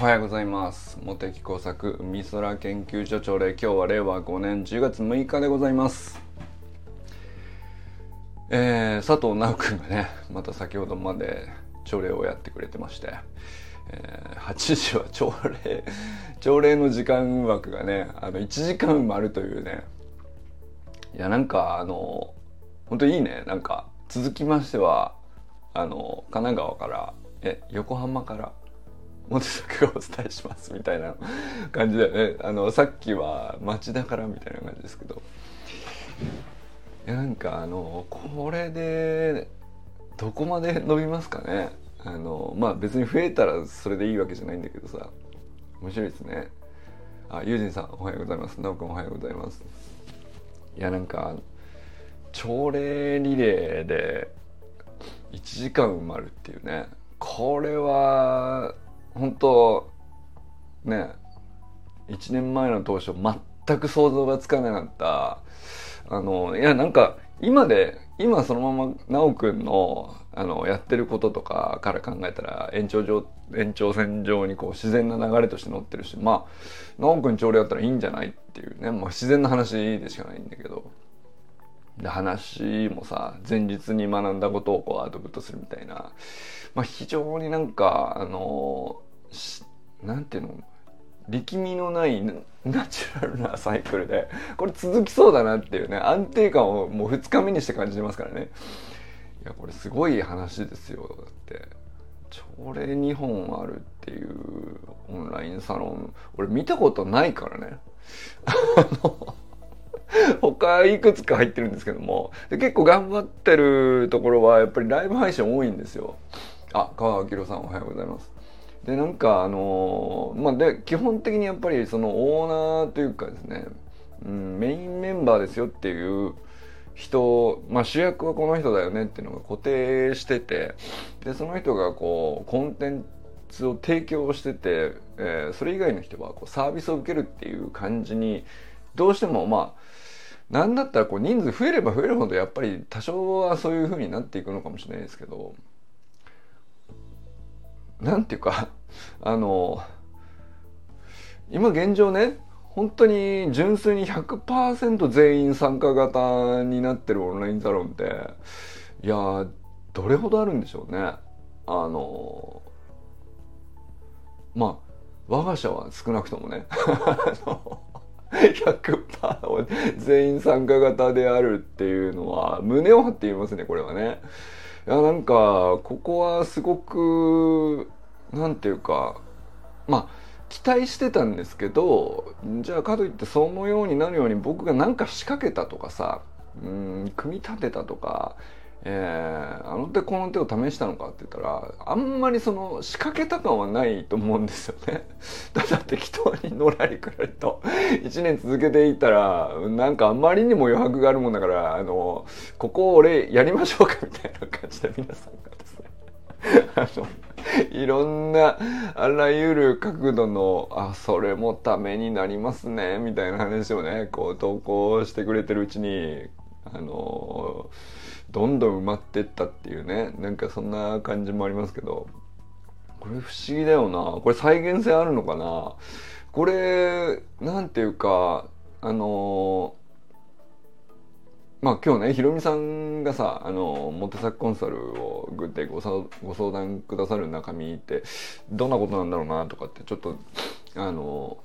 おはようございます。茂木工作美空研究所長令今日は令和5年10月6日でございます。えー、佐藤直君がねまた先ほどまで朝礼をやってくれてまして、えー、8時は朝礼 朝礼の時間枠がねあの1時間埋まるというねいやなんかあの本当いいね。なんか続きましてはあの神奈川からえ横浜からモテ作がお伝えしますみたいな感じだよね。あのさっきは町だからみたいな感じですけど。いやなんかあのこれでどこまで伸びますかね。あのまあ別に増えたらそれでいいわけじゃないんだけどさ。面白いですね。あユージンさんおはようございます。なおくんおはようございます。いやなんか朝礼リレーで1時間埋まるっていうね。これは本当ね1年前の当初全く想像がつかなかったあのいやなんか今で今そのまま奈くんのあのやってることとかから考えたら延長上延長線上にこう自然な流れとして乗ってるしまあ奈くん朝礼やったらいいんじゃないっていうね、まあ、自然な話でしかないんだけど。で話もさ前日に学んだことをこうアウトプットするみたいな、まあ、非常になんかあのなんていうの？力みのないナチュラルなサイクルでこれ続きそうだなっていうね安定感をもう2日目にして感じてますからね。いやこれすごい話ですよだって。朝礼2本あるっていうオンラインサロン。俺見たことないからね。あの 他いくつか入ってるんですけども。結構頑張ってるところはやっぱりライブ配信多いんですよ。あ川明さんおはようございます。でなんかあのまあで基本的にやっぱりそのオーナーというかですね、うん、メインメンバーですよっていう人、まあ、主役はこの人だよねっていうのが固定しててでその人がこうコンテンツを提供してて、えー、それ以外の人はこうサービスを受けるっていう感じにどうしてもまあなんだったらこう人数増えれば増えるほどやっぱり多少はそういう風になっていくのかもしれないですけどなんていうかあの今現状ね本当に純粋に100%全員参加型になってるオンラインサロンっていやどれほどあるんでしょうね。あのまあ我が社は少なくともね 100%全員参加型であるっていうのは胸を張って言いますねこれはね。いやなんかここはすごくなんていうかまあ期待してたんですけどじゃあかといってそのようになるように僕が何か仕掛けたとかさうん組み立てたとか、えー、あの手この手を試したのかって言ったらあんまりその仕掛けた感はないと思うんですよね。ただ適当にのらりくらりと1年続けていったらなんかあまりにも余白があるもんだからあのここ俺やりましょうかみたいな感じで皆さんがですね あのいろんなあらゆる角度のあそれもためになりますねみたいな話をねこう投稿してくれてるうちにあのどんどん埋まってったっていうねなんかそんな感じもありますけどこれ不思議だよな。これ再現性あるのかな。これなんていうかあのまあ今日ねひろみさんがさあのモテ作コンサルをグッでごご相談くださる中身ってどんなことなんだろうなとかってちょっとあの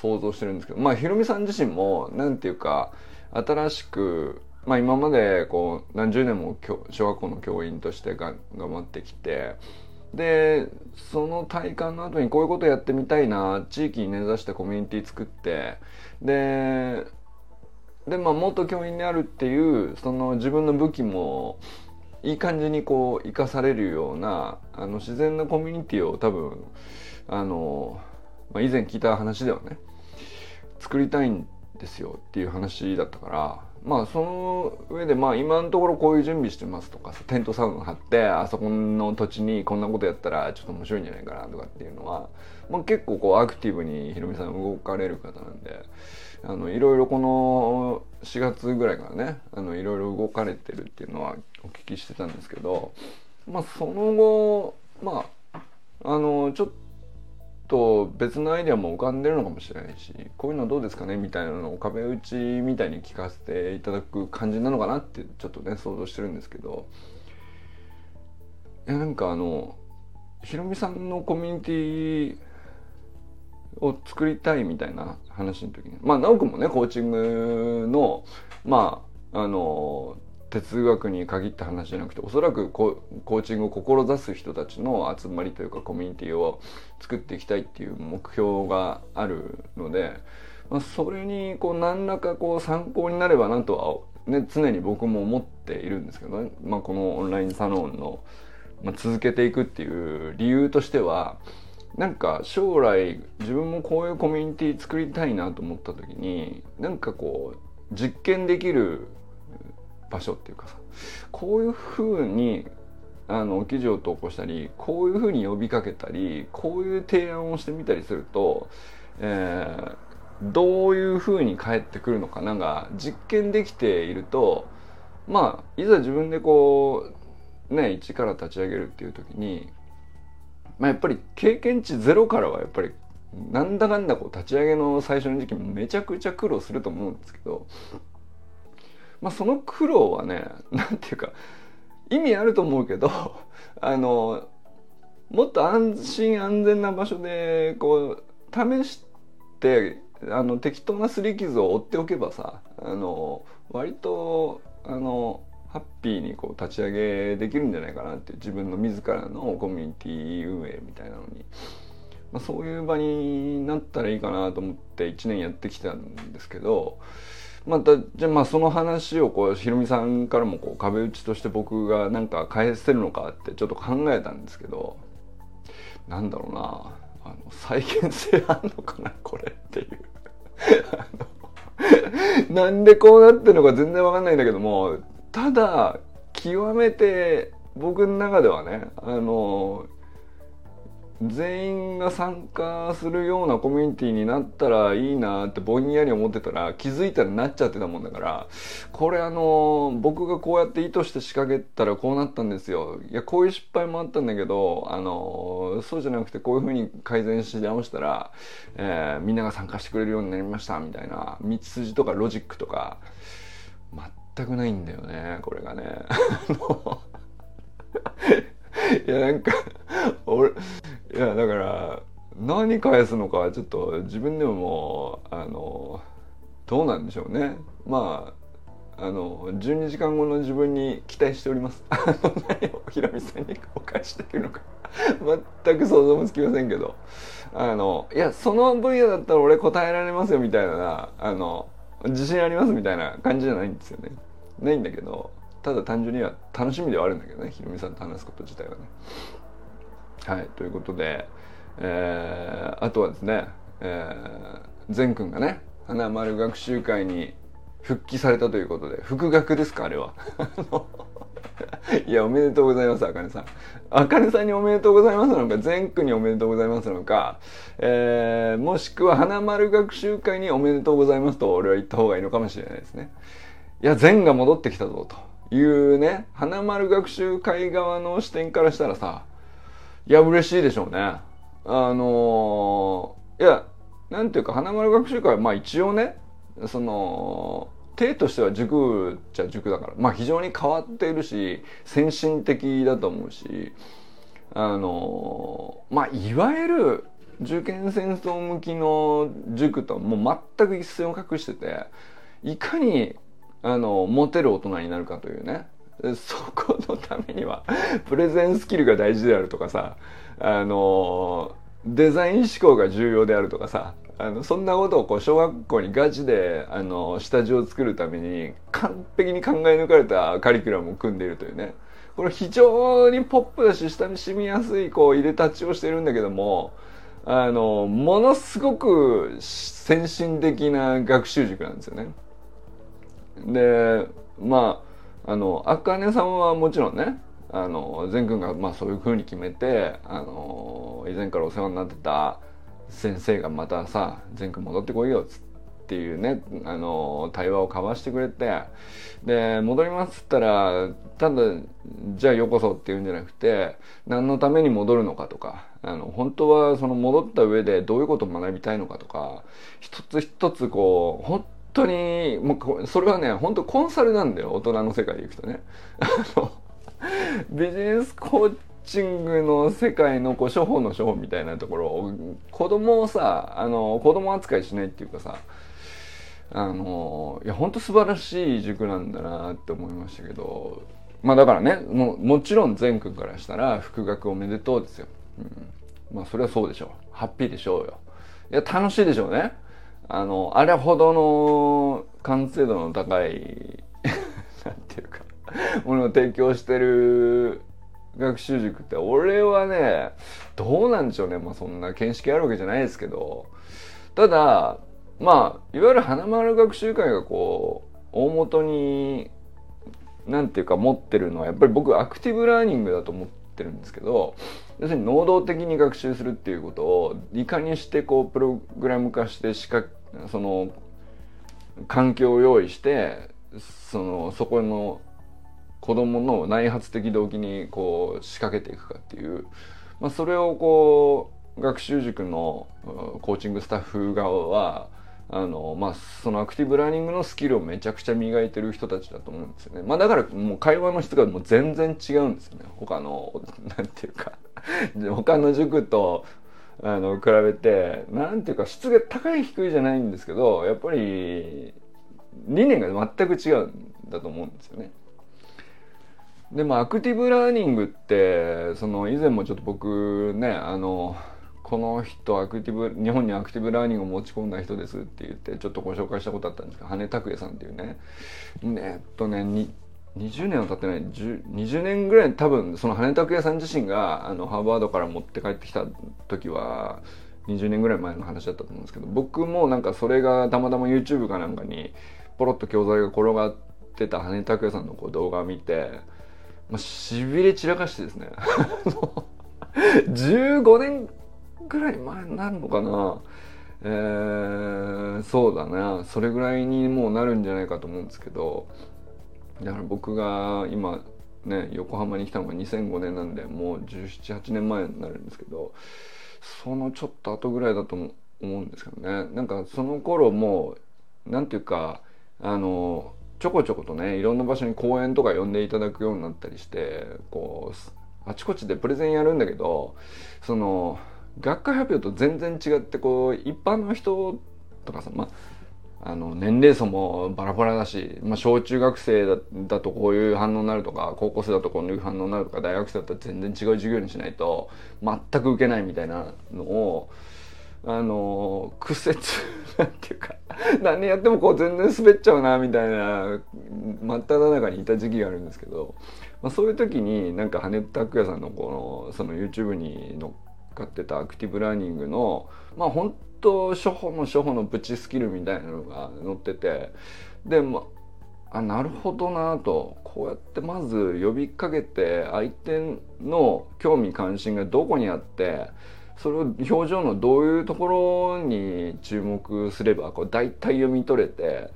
想像してるんですけど。まあひろみさん自身も何ていうか新しくまあ今までこう何十年も小学校の教員として頑張ってきてでその体感の後にこういうことやってみたいな地域に根ざしたコミュニティ作ってででまあ元教員であるっていうその自分の武器もいい感じにこう生かされるようなあの自然なコミュニティを多分あの、まあ、以前聞いた話ではね作りたいんですよっていう話だったからまあその上でまあ今のところこういう準備してますとかテントサウナ張ってあそこの土地にこんなことやったらちょっと面白いんじゃないかなとかっていうのは、まあ、結構こうアクティブにひろみさん動かれる方なんであのいろいろこの4月ぐらいからねあのいろいろ動かれてるっていうのはお聞きしてたんですけどまあその後まああのちょっとと別のアイデアも浮かんでるのかもしれないしこういうのどうですかねみたいなのを壁打ちみたいに聞かせていただく感じなのかなってちょっとね想像してるんですけど。いやなんかあのひろみさんのコミュニティを作りたいみたいな話の時にまあ直くんもねコーチングのまああの哲学に限った話じゃなくておそらくコーチングを志す人たちの集まりというかコミュニティを作っていきたいっていう目標があるので、まあ、それにこう何らかこう参考になればなとは、ね、常に僕も思っているんですけどね、まあ、このオンラインサロンの、まあ、続けていくっていう理由としてはなんか将来自分もこういうコミュニティ作りたいなと思った時になんかこう実験できる場所っていうかさこういうふうにあの記事を投稿したりこういうふうに呼びかけたりこういう提案をしてみたりすると、えー、どういうふうに返ってくるのかなんか実験できているとまあいざ自分でこうね一から立ち上げるっていう時に、まあ、やっぱり経験値ゼロからはやっぱりなんだかんだこう立ち上げの最初の時期めちゃくちゃ苦労すると思うんですけどまあ、その苦労はね 何て言うか意味あると思うけど あのもっと安心安全な場所でこう試してあの適当な擦り傷を負っておけばさあの割とあのハッピーにこう立ち上げできるんじゃないかなって自分の自らのコミュニティ運営みたいなのに、まあ、そういう場になったらいいかなと思って1年やってきたんですけどまたじゃあまあその話をこうひろみさんからもこう壁打ちとして僕がなんか返せるのかってちょっと考えたんですけどなんだろうな。あの再現性あんのかなこれっていう。なんでこうなってるのか全然わかんないんだけどもただ極めて僕の中ではねあの全員が参加するようなコミュニティになったらいいなってぼんやり思ってたら気づいたらなっちゃってたもんだからこれあの僕がこうやって意図して仕掛けたらこうなったんですよいやこういう失敗もあったんだけどあのそうじゃなくてこういうふうに改善し直したら、えー、みんなが参加してくれるようになりましたみたいな道筋とかロジックとか全くないんだよねこれがね。いやなんか俺いやだから何返すのかちょっと自分でももうあのどうなんでしょうね。まああの12時間後の自分に期待しております。何をひろみさんにお返しているのか。全く想像もつきませんけど。あのいやその分野だったら俺答えられますよみたいなあの自信ありますみたいな感じじゃないんですよね。ないんだけどただ単純には楽しみではあるんだけどねひろみさんと話すこと自体はね。はいということで、えー、あとはですね、えー、善くんがね花丸学習会に復帰されたということで復学ですかあれは。いやおめでとうございますあかねさん。あかねさんにおめでとうございますなのか善くんにおめでとうございますなのか、えー、もしくは花丸学習会におめでとうございますと俺は言った方がいいのかもしれないですね。いや善が戻ってきたぞと。いうね、花丸学習会側の視点からしたらさ、いや、嬉しいでしょうね。あのー、いや、なんていうか、花丸学習会は、まあ一応ね、その、体としては塾っちゃ塾だから、まあ非常に変わっているし、先進的だと思うし、あのー、まあいわゆる受験戦争向きの塾とはもう全く一線を画してて、いかにあのモテる大人になるかというねそこのためにはプレゼンスキルが大事であるとかさあのデザイン思考が重要であるとかさあのそんなことをこう小学校にガチであの下地を作るために完璧に考え抜かれたカリキュラムを組んでいるというねこれ非常にポップだし下に染みやすいこう入れ立ちをしてるんだけどもあのものすごく先進的な学習塾なんですよね。でまああのあかねさんはもちろんねあの善くんがまあそういうふうに決めてあの以前からお世話になってた先生がまたさ善くん戻ってこいよっつっていうねあの対話を交わしてくれてで戻りますっつったらただじゃあよこそっていうんじゃなくて何のために戻るのかとかあの本当はその戻った上でどういうことを学びたいのかとか一つ一つこう本当にもうそれはね本当コンサルなんだよ大人の世界でいくとね。あのビジネスコーチングの世界のこう処方の処方みたいなところを子供をさあの子供扱いしないっていうかさあのいや本当素晴らしい塾なんだなって思いましたけどまあだからねももちろん善くからしたら復学おめでとうですよ、うん、まあそれはそうでしょう。ハッピーでしょうよ。いや楽しいでしょうね。あのあれほどの完成度の高い なんていうかものを提供してる学習塾って俺はねどうなんでしょうね。まあそんな見識あるわけじゃないですけど。ただまあいわゆる花丸学習会がこう大元になんていうか持ってるのはやっぱり僕アクティブラーニングだと思っててるんですけど要するに能動的に学習するっていうことをいかにしてこうプログラム化してしかその環境を用意してそのそこの子供の内発的動機にこう仕掛けていくかっていう、まあ、それをこう学習塾のコーチングスタッフ側はあのまあそのアクティブラーニングのスキルをめちゃくちゃ磨いてる人たちだと思うんですよね。まあだからもう会話の質がもう全然違うんですよね。他のなんていうか 他の塾とあの比べてなんていうか質が高い低いじゃないんですけどやっぱり理念が全く違うんだと思うんですよね。でもアクティブラーニングってその以前もちょっと僕ねあのこの人アクティブ日本にアクティブラーニングを持ち込んだ人ですって言ってちょっとご紹介したことあったんですけど羽根拓也さんっていうね。えっとねに20年は経ってない20年ぐらい多分その羽根拓也さん自身があのハーバードから持って帰ってきた時は20年ぐらい前の話だったと思うんですけど僕もなんかそれがたまたま YouTube かなんかにポロッと教材が転がってた羽根拓也さんのこう動画を見てまあ、しびれ散らかしてですね。15年ぐらい前になるのかな？えー、そうだな。それぐらいにもうなるんじゃないかと思うんですけど。だから僕が今ね横浜に来たのが2005年なんでもう1718年前になるんですけどそのちょっと後ぐらいだと思うんですけどね。なんかその頃もうなんていうかあのちょこちょことねいろんな場所に講演とか呼んでいただくようになったりしてこうあちこちでプレゼンやるんだけどその学会発表と全然違ってこう一般の人とかさまああの年齢層もバラバラだし、まあ、小中学生だだとこういう反応になるとか高校生だとこういう反応になるとか大学生だったら全然違う授業にしないと全く受けないみたいなのをあの屈折なんていうか 何やってもこう全然滑っちゃうなみたいな真っ只中にいた時期があるんですけど、まあ、そういう時になんか羽根拓也さんのこのその YouTube に乗っかってたアクティブラーニングのまあ本当初歩の初歩のプチスキルみたいなのが載っててでまあなるほどなと。こうやってまず呼びかけて相手の興味関心がどこにあってそれを表情のどういうところに注目すればこう大体読み取れて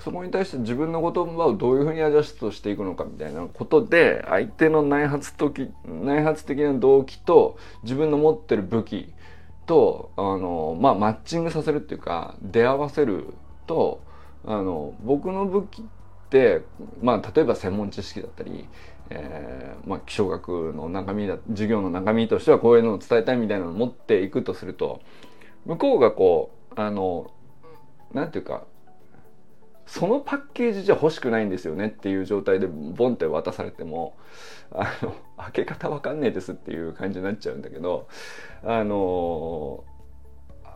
そこに対して自分の言葉をどういうふうにアジャストしていくのかみたいなことで相手の内発時内発的な動機と自分の持ってる武器とあの、まあ、マッチングさせるっていうか出会わせるとあの僕の武器って、まあ、例えば専門知識だったりえー、まあ、気象学の中身だ授業の中身としてはこういうのを伝えたいみたいなのを持っていくとすると向こうがこうあのなんていうかそのパッケージじゃ欲しくないんですよねっていう状態でボンって渡されてもあの開け方わかんねえですっていう感じになっちゃうんだけどあの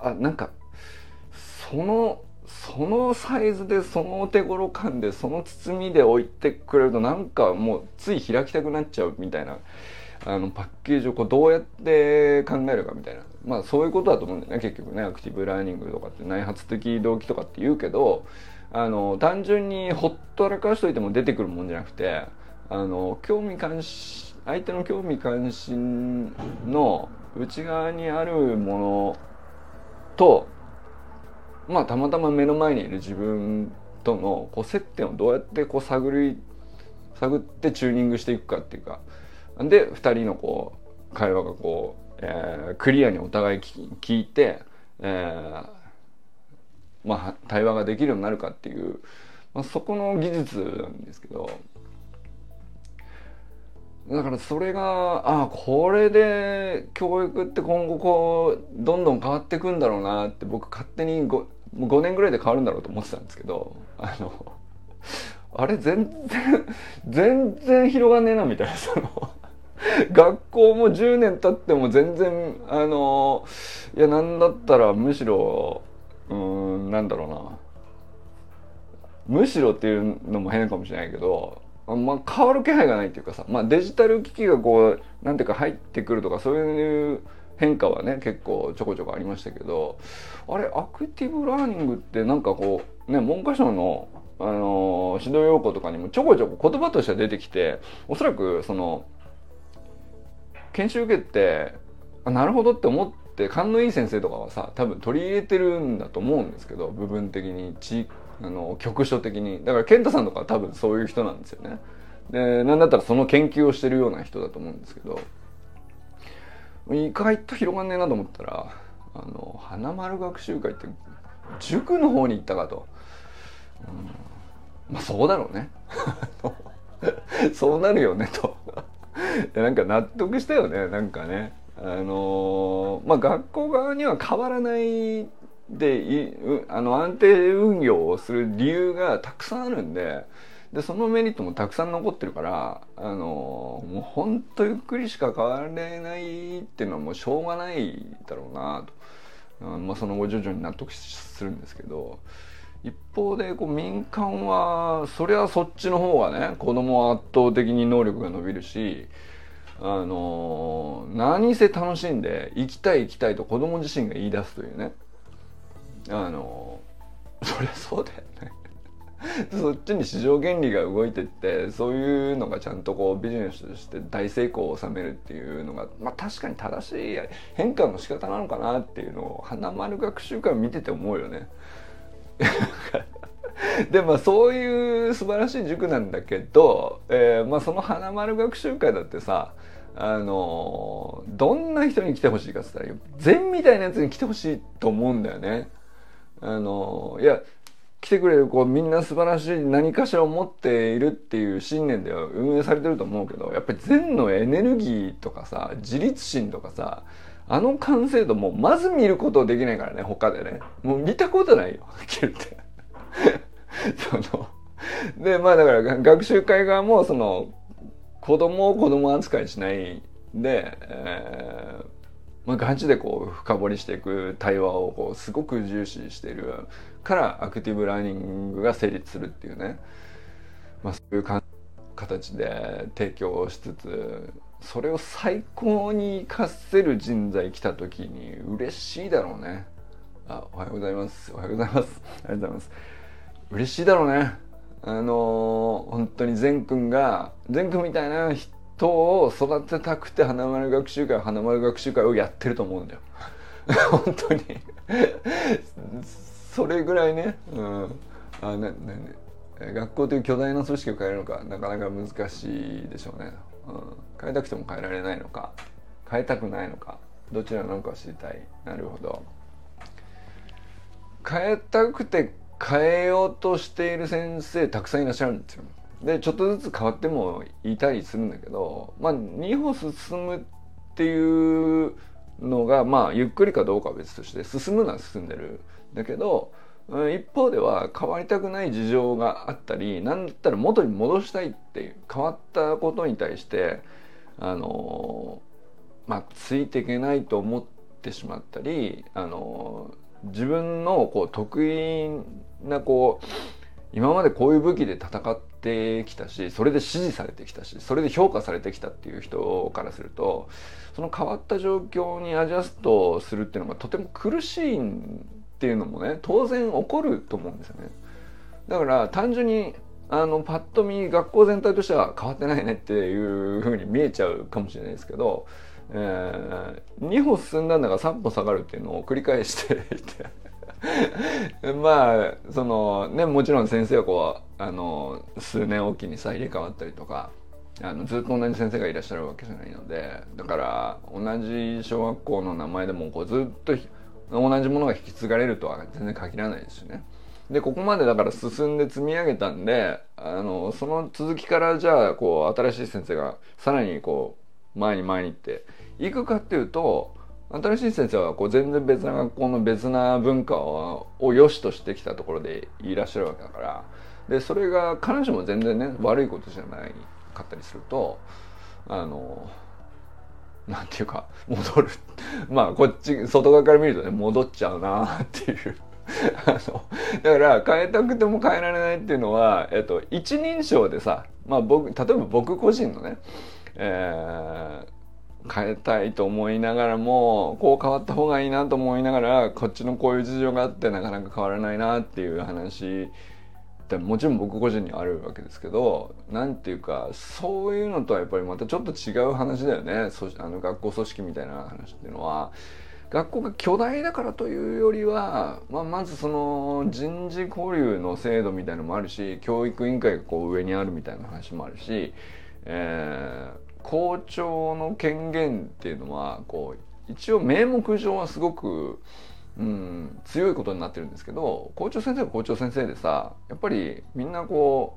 あなんかそのそのサイズでそのお手頃感でその包みで置いてくれるとなんかもうつい開きたくなっちゃうみたいなあのパッケージをこうどうやって考えるかみたいな。まあそういうことだと思うんだよね。結局ねアクティブラーニングとかって内発的動機とかって言うけどあの単純にほったらかしといても出てくるもんじゃなくてあの興味関心相手の興味関心の内側にあるものとまあたまたま目の前にいる自分とのこう接点をどうやってこう探り探ってチューニングしていくかっていうか。で2人のこう会話がこう、えー、クリアにお互い聞いて、えー、まあ対話ができるようになるかっていう、まあ、そこの技術なんですけどだからそれがあこれで教育って今後こうどんどん変わっていくんだろうなって僕勝手に 5, 5年ぐらいで変わるんだろうと思ってたんですけどあのあれ全然全然広がんねえなみたいなその学校も10年経っても全然あのいやなんだったらむしろうんなんだろうな。むしろっていうのも変かもしれないけどあま、変わる気配がないっていうかさ、まあ、デジタル機器がこうなんていうか入ってくるとかそういう変化はね結構ちょこちょこありましたけどあれアクティブラーニングってなんかこうね文科省の、あの、指導要項とかにもちょこちょこ言葉としては出てきておそらくその研修受けてあなるほどって思って勘のいい先生とかはさ多分取り入れてるんだと思うんですけど部分的に地あの局所的に。だから健太さんとかは多分そういう人なんですよね。でなんだったらその研究をしてるような人だと思うんですけど意外と広がんねえなと思ったらあの花丸学習会って塾の方に行ったかと、うん、まあそうだろうね。そうなるよねと。なんか納得したよねなんかね。あの、まあ学校側には変わらないであの安定運用をする理由がたくさんあるんででそのメリットもたくさん残ってるからあのもうほんとゆっくりしか変われないっていうのはもうしょうがないだろうなと、うんまあ、その後徐々に納得するんですけど一方でこう民間はそれはそっちの方がね子供は圧倒的に能力が伸びるしあの何せ楽しんで行きたい行きたいと子供自身が言い出すというねあのそりゃそうだよね そっちに市場原理が動いてってそういうのがちゃんとこうビジネスとして大成功を収めるっていうのが、まあ、確かに正しい変化の仕方なのかなっていうのを花丸学習会見てて思うよね。でまあそういう素晴らしい塾なんだけど、えーまあ、その花丸学習会だってさあのどんな人に来てほしいかっつったら禅みたいなやつに来てほしいと思うんだよね。あのいや来てくれるこうみんな素晴らしい何かしらを持っているっていう信念では運営されてると思うけどやっぱり善のエネルギーとかさ自立心とかさあの完成度もまず見ることできないからね他でねもう見たことないよはっきり言って そのでまあだから学習会側もその子供を子供扱いしないで、えーまあ、ガチでこう深掘りしていく対話をこうすごく重視しているからアクティブラーニングが成立するっていうね、まあ、そういう形で提供しつつそれを最高に活かせる人材来た時に嬉しいだろうね。あおはようございます。おはようございます。ありがとうございます。嬉しいだろうね。あのー、本当に善くんが善くんみたいな人を育てたくて花丸学習会花丸学習会をやってると思うんだよ。本当に。それぐらいね,、うん、あねね学校という巨大な組織を変えるのかなかなか難しいでしょうね、うん、変えたくても変えられないのか変えたくないのかどちらなのか知りたい。なるほど。変えたくて変えようとしている先生たくさんいらっしゃるんですよ。でちょっとずつ変わってもいたりするんだけどまあ2歩進むっていうのがまあゆっくりかどうかは別として進むのは進んでるだけど一方では変わりたくない事情があったり何だったら元に戻したいっていう変わったことに対してあのまあついていけないと思ってしまったりあの自分のこう得意なこう今までこういう武器で戦ってきたしそれで支持されてきたしそれで評価されてきたっていう人からするとその変わった状況にアジャストするっていうのがとても苦しいっていうのもね当然起こると思うんですよね。だから単純にあのパッと見学校全体としては変わってないねっていうふうに見えちゃうかもしれないですけど、えー、2歩進んだんだから3歩下がるっていうのを繰り返していて まあそのねもちろん先生はこうあの数年おきにさ入れ替わったりとかあのずっと同じ先生がいらっしゃるわけじゃないのでだから同じ小学校の名前でもこうずっと同じものが引き継がれるとは全然限らないですしね。でここまでだから進んで積み上げたんであのその続きからじゃあこう新しい先生がさらにこう前に前に行っていくかっていうと新しい先生はこう全然別な学校の別な文化を良しとしてきたところでいらっしゃるわけだから。でそれが彼女も全然ね悪いことじゃないかったりするとあのなんていうか戻る。まあこっち外側から見るとね戻っちゃうなっていう。あのだから変えたくても変えられないっていうのは、えっと、一人称でさ、まあ僕、例えば僕個人のね、えー、変えたいと思いながらもこう変わった方がいいなと思いながらこっちのこういう事情があってなかなか変わらないなっていう話ってもちろん僕個人にあるわけですけど何ていうかそういうのとはやっぱりまたちょっと違う話だよねあの学校組織みたいな話っていうのは。学校が巨大だからというよりは、まあ、まずその人事交流の制度みたいのもあるし教育委員会がこう上にあるみたいな話もあるし、えー、校長の権限っていうのはこう一応名目上はすごく、うん、強いことになってるんですけど校長先生は校長先生でさやっぱりみんなこ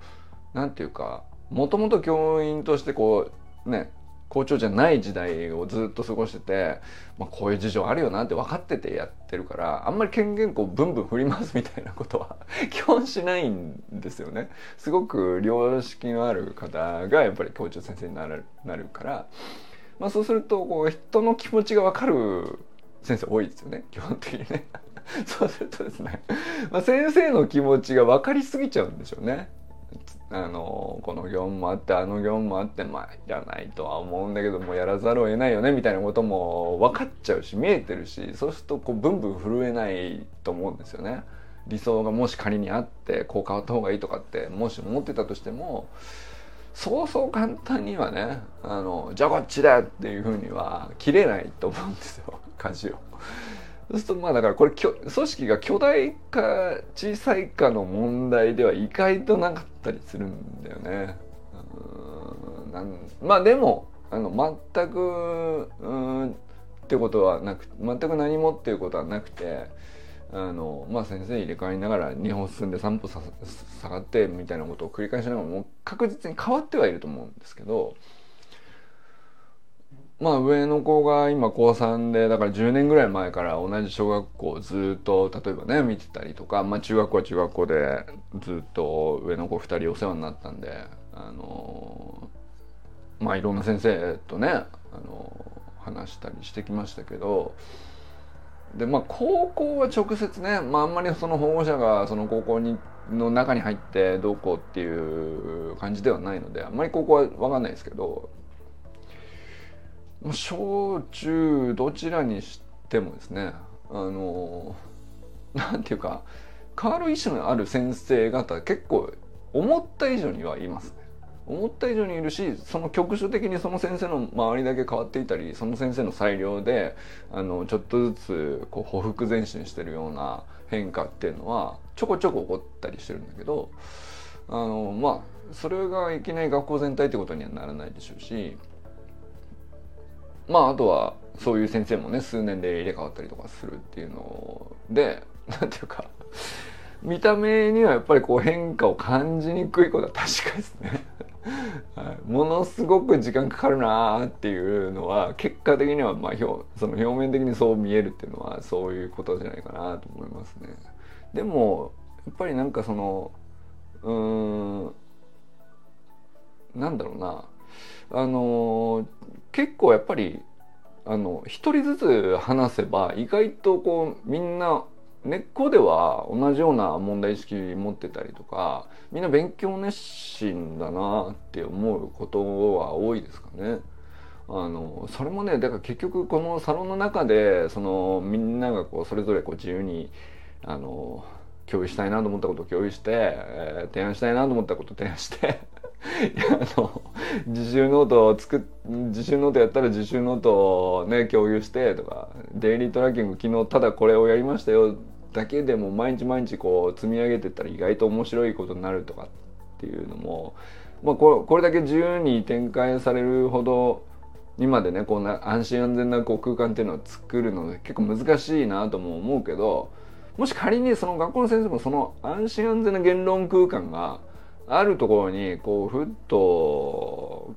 うなんていうかもともと教員としてこうね校長じゃない時代をずっと過ごしてて、まあ、こういう事情あるよなって分かっててやってるからあんまり権限こうブンブン振りますみたいなことは 基本しないんですよね。すごく良識のある方がやっぱり校長先生になるなるから、まあ、そうするとこう人の気持ちが分かる先生多いですよね基本的にね。そうするとですね、まあ、先生の気持ちが分かりすぎちゃうんでしょうね。あのこの業務もあってあの業務もあってまあいらないとは思うんだけどもやらざるを得ないよねみたいなことも分かっちゃうし見えてるしそうするとこうブンブン震えないと思うんですよね。理想がもし仮にあってこう変わった方がいいとかってもし思ってたとしてもそうそう簡単にはねあのじゃあこっちだっていうふうには切れないと思うんですよ舵を。そうするとまあだからこれ組織が巨大か小さいかの問題では意外となかったりするんだよね。うんなんまあでもあの全くうんってことはなく全く何もっていうことはなくてあのまあ先生入れ替わりながら2歩進んで3歩下がってみたいなことを繰り返しながらもう確実に変わってはいると思うんですけど。まあ上の子が今高3でだから10年ぐらい前から同じ小学校ずっと例えばね見てたりとか、まあ、中学校は中学校でずっと上の子2人お世話になったんであのまあいろんな先生とねあの話したりしてきましたけどでまあ高校は直接ね、まあ、あんまりその保護者がその高校にの中に入ってどうこうっていう感じではないのであんまり高校は分かんないですけど小中どちらにしてもですねあのなんていうか変わる意思のある先生方結構思った以上にはいますね。思った以上にいるしその局所的にその先生の周りだけ変わっていたりその先生の裁量であのちょっとずつこう匍匐前進してるような変化っていうのはちょこちょこ起こったりしてるんだけどあのまあそれがいきなり学校全体ってことにはならないでしょうしまああとはそういう先生もね数年で入れ替わったりとかするっていうので 何ていうか見た目にはやっぱりこう変化を感じにくいことは確かですね。はい、ものすごく時間かかるなーっていうのは結果的にはまあ表その表面的にそう見えるっていうのはそういうことじゃないかなと思いますね。でもやっぱりなんかそのうーんなんだろうな。あの結構やっぱりあの一人ずつ話せば意外とこうみんな根っこでは同じような問題意識持ってたりとかみんな勉強熱心だなって思うことは多いですかね。あのそれもねだから結局このサロンの中でそのみんながこうそれぞれこう自由にあの共有したいなと思ったことを共有して、えー、提案したいなと思ったことを提案してあの自習ノートを作自習ノートやったら自習ノートをね共有してとかデイリートラッキング昨日ただこれをやりましたよだけでも毎日毎日こう積み上げてったら意外と面白いことになるとかっていうのも、まあ、これだけ自由に展開されるほど今でねこうな安心安全なこう空間っていうのを作るの結構難しいなとも思うけどもし仮にその学校の先生もその安心安全な言論空間があるところにこうふっと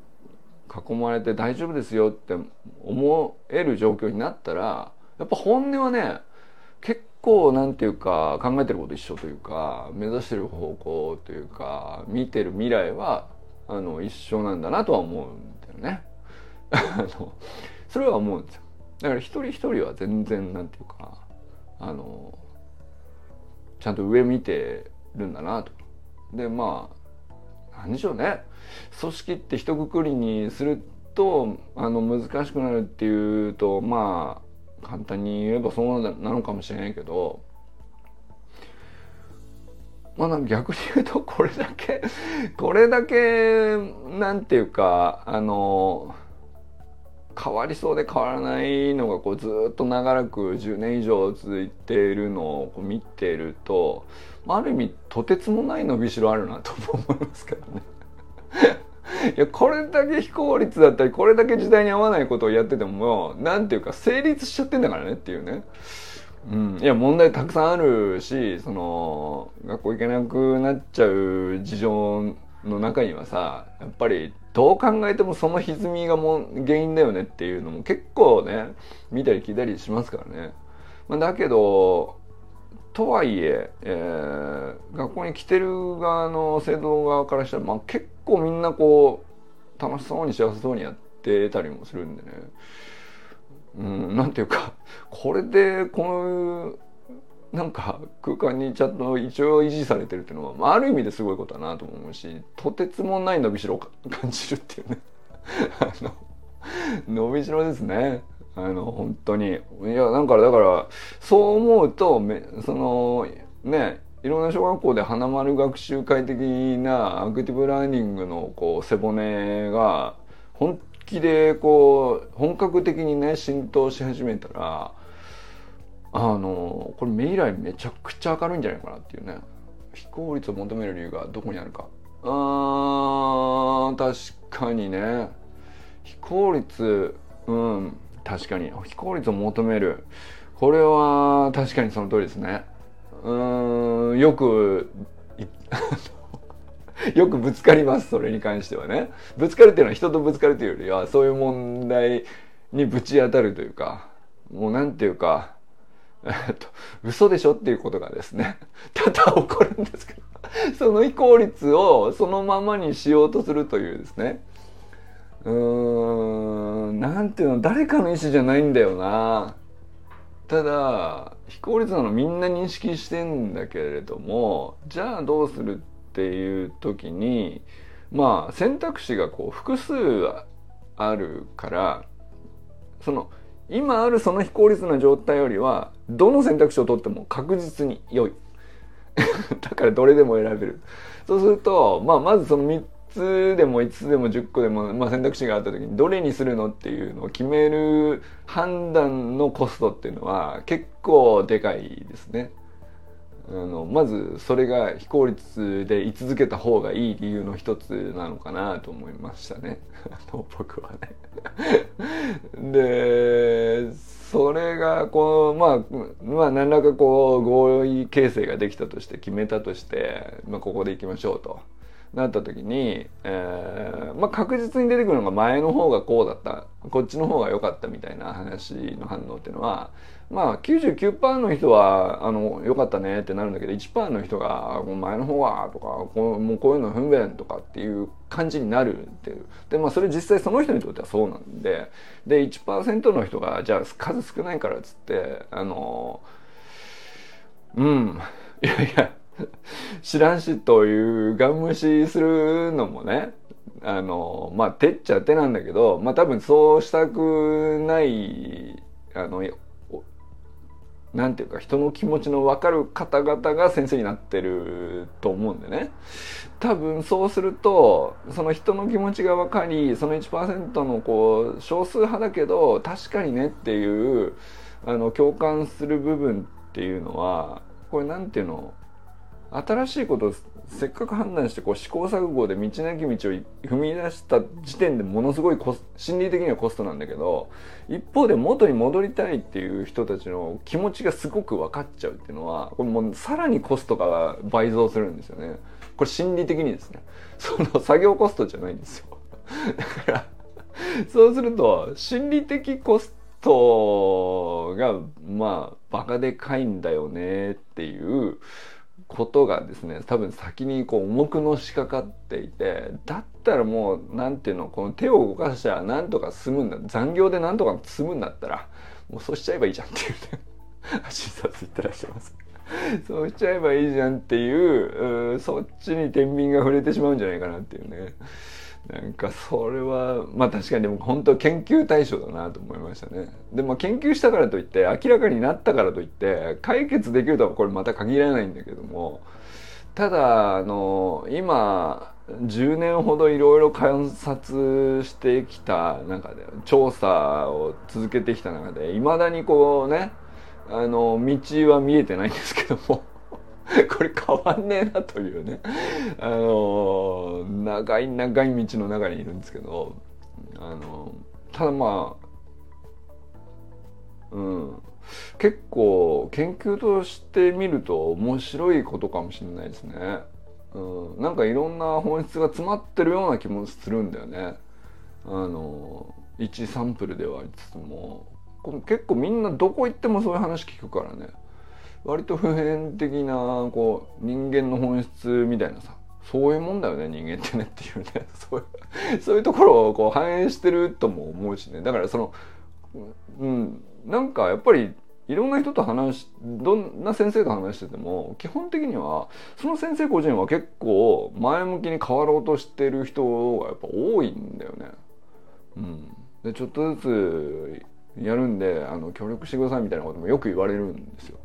囲まれて大丈夫ですよって思える状況になったらやっぱ本音はね結構なんていうか考えてること一緒というか目指してる方向というか見てる未来はあの一緒なんだなとは思うんだよね。あのそれは思うんですよ。だから一人一人は全然なんていうかあのちゃんと上見てるんだなと。でまあ何でしょうね。組織って一括りにするとあの難しくなるっていうとまあ簡単に言えばそうなのかもしれないけどまあ逆に言うとこれだけこれだけなんていうかあの変わりそうで変わらないのがこうずっと長らく10年以上続いているのをこう見ているとある意味とてつもない伸びしろあるなと思いますけどね。いやこれだけ非効率だったりこれだけ時代に合わないことをやってても何ていうか成立しちゃってんだからねっていうね。うん、いや問題たくさんあるしその学校行けなくなっちゃう事情の中にはさやっぱりどう考えてもその歪みがも原因だよねっていうのも結構ね見たり聞いたりしますからね。まあ、だけどとはいええー、学校に来てる側の生徒側からしたら、まあ、結構みんなこう楽しそうに幸せそうにやってたりもするんでね。うん、なんていうかこれでこのなんか空間にちゃんと一応維持されてるっていうのは、まあ、ある意味ですごいことだなと思うしとてつもない伸びしろを感じるっていうね。あの伸びしろですね。あの本当に。いやなんかだからそう思うとめそのねいろんな小学校で花丸学習会的なアクティブラーニングのこう背骨が本気でこう本格的にね浸透し始めたらあのこれ未来めちゃくちゃ明るいんじゃないかなっていうね。非効率を求める理由がどこにあるか。あー確かにね。非効率うん確かに。非効率を求める。これは確かにその通りですね。うんよく よくぶつかりますそれに関してはね。ぶつかるっていうのは人とぶつかるというよりはそういう問題にぶち当たるというかもうなんていうかえっと、嘘でしょっていうことがですね、多々起こるんですけど、その非効率をそのままにしようとするというですね、うーん、なんていうの、誰かの意思じゃないんだよな。ただ、非効率なのみんな認識してんだけれども、じゃあどうするっていう時に、まあ選択肢がこう複数あるから、その今あるその非効率な状態よりはどの選択肢を取っても確実に良い だからどれでも選べるそうすると、まあ、まずその3つでも5つでも10個でも、まあ、選択肢があった時にどれにするのっていうのを決める判断のコストっていうのは結構でかいですね。あのまずそれが非効率で居続けた方がいい理由の一つなのかなと思いましたね 僕はね でそれがこうまあまあ何らかこう合意形成ができたとして決めたとして、まあ、ここで行きましょうと。なった時に、えーまあ、確実に出てくるのが前の方がこうだったこっちの方が良かったみたいな話の反応っていうのはまあ99%の人はあの良かったねってなるんだけど1%の人がお前の方はとかこうもうこういうの不便とかっていう感じになるっていう。でまあそれ実際その人にとってはそうなんでで1%の人がじゃあ数少ないからっつってあのうん。いやいや知らんしというガン無視するのもねあのまあ手っちゃ手なんだけどまあ多分そうしたくないあのなんていうか人の気持ちの分かる方々が先生になってると思うんでね。多分そうするとその人の気持ちが分かりその1%のこう少数派だけど確かにねっていうあの共感する部分っていうのはこれ何ていうの？新しいことをせっかく判断してこう試行錯誤で道なき道を踏み出した時点でものすごい心理的にはコストなんだけど一方で元に戻りたいっていう人たちの気持ちがすごく分かっちゃうっていうのはこれもうさらにコストが倍増するんですよね。これ心理的にですね。その作業コストじゃないんですよ。だからそうすると心理的コストがまあバカでかいんだよねっていうことがですね多分先にこう重くのしかかっていてだったらもう何ていうのこの手を動かしたらなんとか済むんだ残業でなんとか済むんだったらもうそうしちゃえばいいじゃんっていうね診察言ってらっしゃいます。そうしちゃえばいいじゃんっていうそっちに天秤が触れてしまうんじゃないかなっていうね。なんかそれはまあ確かにでも本当研究対象だなと思いましたね。でも研究したからといって明らかになったからといって解決できるとはこれまた限らないんだけどもただあの今10年ほどいろいろ観察してきた中で調査を続けてきた中でいまだにこうねあの道は見えてないんですけども。これ変わんねえなというねあの長い長い道の中にいるんですけどあのただまあうん結構研究として見ると面白いことかもしれないですね。うん、なんかいろんな本質が詰まってるような気もするんだよね。あの1サンプルではありつつも結構みんなどこ行ってもそういう話聞くからね。割と普遍的なこう人間の本質みたいなさそういうもんだよね人間ってねっていうね そういうそういうところをこう反映してるとも思うしねだからそのうんなんかやっぱりいろんな人と話しどんな先生と話してても基本的にはその先生個人は結構前向きに変わろうとしてる人がやっぱ多いんだよね。うん、でちょっとずつやるんであの協力してくださいみたいなこともよく言われるんですよ。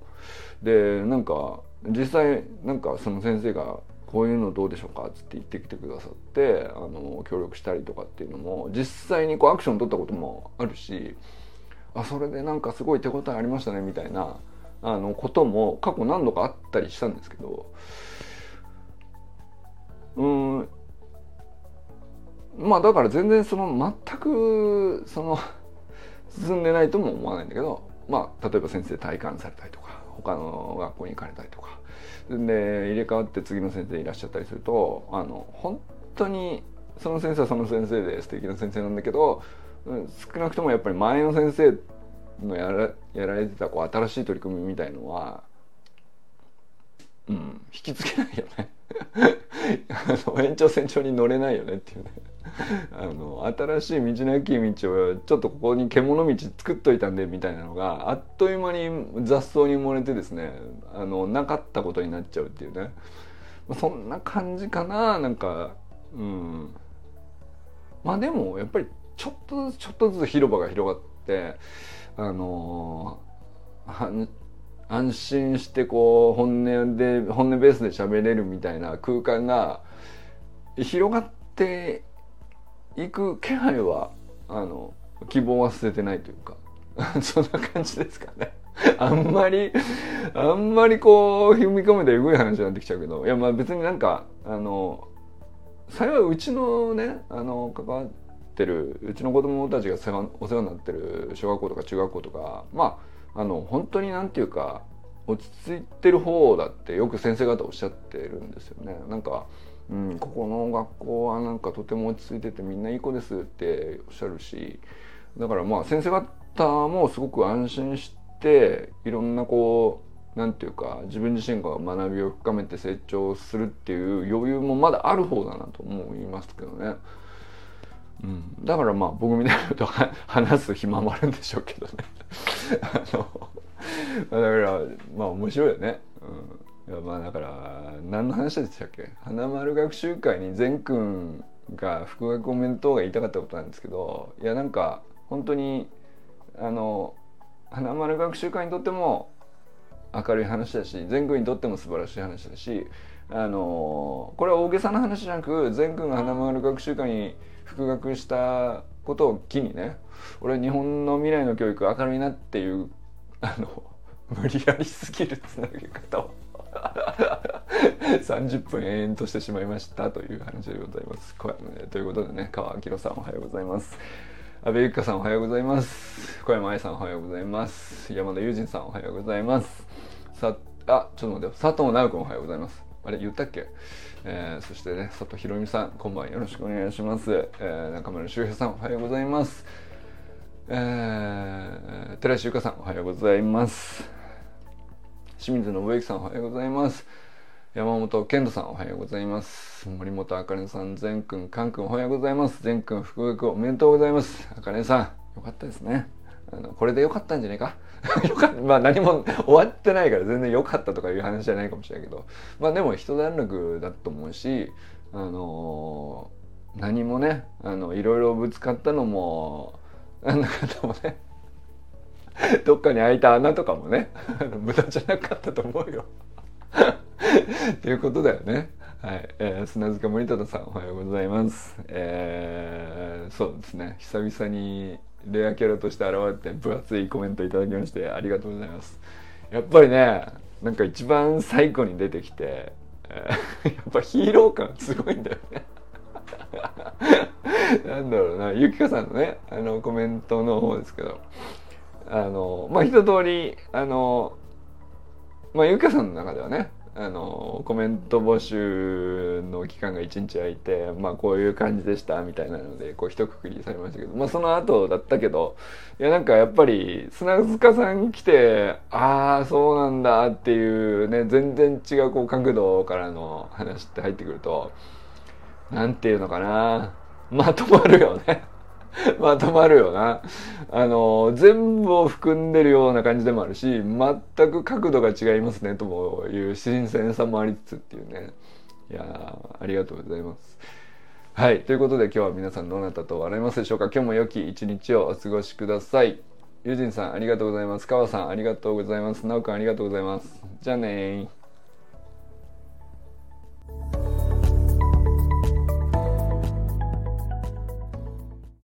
でなんか実際なんかその先生がこういうのどうでしょうか？っつって言ってきてくださってあの協力したりとかっていうのも実際にこうアクション取ったこともあるしあそれでなんかすごい手応えありましたねみたいなあのことも過去何度かあったりしたんですけどうんまあだから全然その全くその進んでないとも思わないんだけどまあ例えば先生体感されたりとか。他の学校に行かれたりとか。で入れ替わって次の先生いらっしゃったりするとあの本当にその先生はその先生で素敵な先生なんだけど少なくともやっぱり前の先生のやらやられてたこう新しい取り組みみたいのは、うん、引きつけないよね。あの延長線上に乗れないよねっていうね。あの新しい道なき道をちょっとここに獣道作っといたんでみたいなのがあっという間に雑草に漏れてですねあのなかったことになっちゃうっていうね。そんな感じかななんかうん。まあでもやっぱりちょっとずつちょっとずつ広場が広がってあの安心してこう本音で本音ベースで喋れるみたいな空間が広がっていく気配はあの希望は捨ててないというか そんな感じですかね。あんまりあんまりこう踏み込めてえぐい話になってきちゃうけどいやまあ別になんかあの幸いうちのねあの関わってるうちの子供たちがお世話になってる小学校とか中学校とかまああの本当になんていうか落ち着いてる方だってよく先生方おっしゃってるんですよね。なんかうん、ここの学校はなんかとても落ち着いててみんないい子ですっておっしゃるしだからまあ先生方もすごく安心していろんなこうなんていうか自分自身が学びを深めて成長するっていう余裕もまだある方だなと思いますけどね。うん、だからまあ僕みたいなこと 話す暇もあるんでしょうけどねあのだからまあ面白いよね。うんまあだから何の話でしたっけ？花丸学習会に善くんが副学お弁当が言いたかったことなんですけどいやなんか本当にあの花丸学習会にとっても明るい話だし善くんにとっても素晴らしい話だしあのこれは大げさな話じゃなく善くんが花丸学習会に復学したことを機にね俺日本の未来の教育明るいなっていうあの無理やりすぎるつなげ方を 30分延々としてしまいましたという話でございます。ということでね、川明さんおはようございます。安倍ゆきかさんおはようございます。小山愛さんおはようございます。山田友人さんおはようございます。さ、あ、ちょっと待って、佐藤直君おはようございます。あれ言ったっけ？えー、そしてね、佐藤ひろみさん、こんばんよろしくお願いします。えー、中村修平さんおはようございます。えー、寺石ゆかさんおはようございます。清水信之さんおはようございます。山本健人さんおはようございます。森本あかねさん、善くん、かんくんおはようございます。善くん、福福おめでとうございます。あかねさん、よかったですね。あの、これでよかったんじゃないか？よかった。まあ何も終わってないから全然良かったとかいう話じゃないかもしれないけど。まあでも一段落だと思うし、あのー、何もね、あの、いろいろぶつかったのも、なんだかでもね、どっかに開いた穴とかもね 無駄じゃなかったと思うよ っていうことだよね。はい、えー、砂塚森忠さんおはようございます。えー、そうですね久々にレアキャラとして現れて分厚いコメントいただきましてありがとうございます。やっぱりねなんか一番最後に出てきて、え、やっぱヒーロー感すごいんだよね。なんだろうなゆきかさんのねあのコメントの方ですけどあのまあ一通りあのまあゆかさんの中ではねあのコメント募集の期間が1日空いてまあこういう感じでしたみたいなのでこう一括りされましたけどまあその後だったけどいやなんかやっぱり砂塚さん来てああそうなんだっていうね全然違うこう角度からの話って入ってくるとなんていうのかな。まとまるよね。まとまるよな。あの、全部を含んでるような感じでもあるし、全く角度が違いますね、ともいう新鮮さもありつつっていうね。いやありがとうございます。はい。ということで今日は皆さんどなたと笑いますでしょうか？今日も良き一日をお過ごしください。ユジンさんありがとうございます。かわさんありがとうございます。なおくんありがとうございます。じゃあね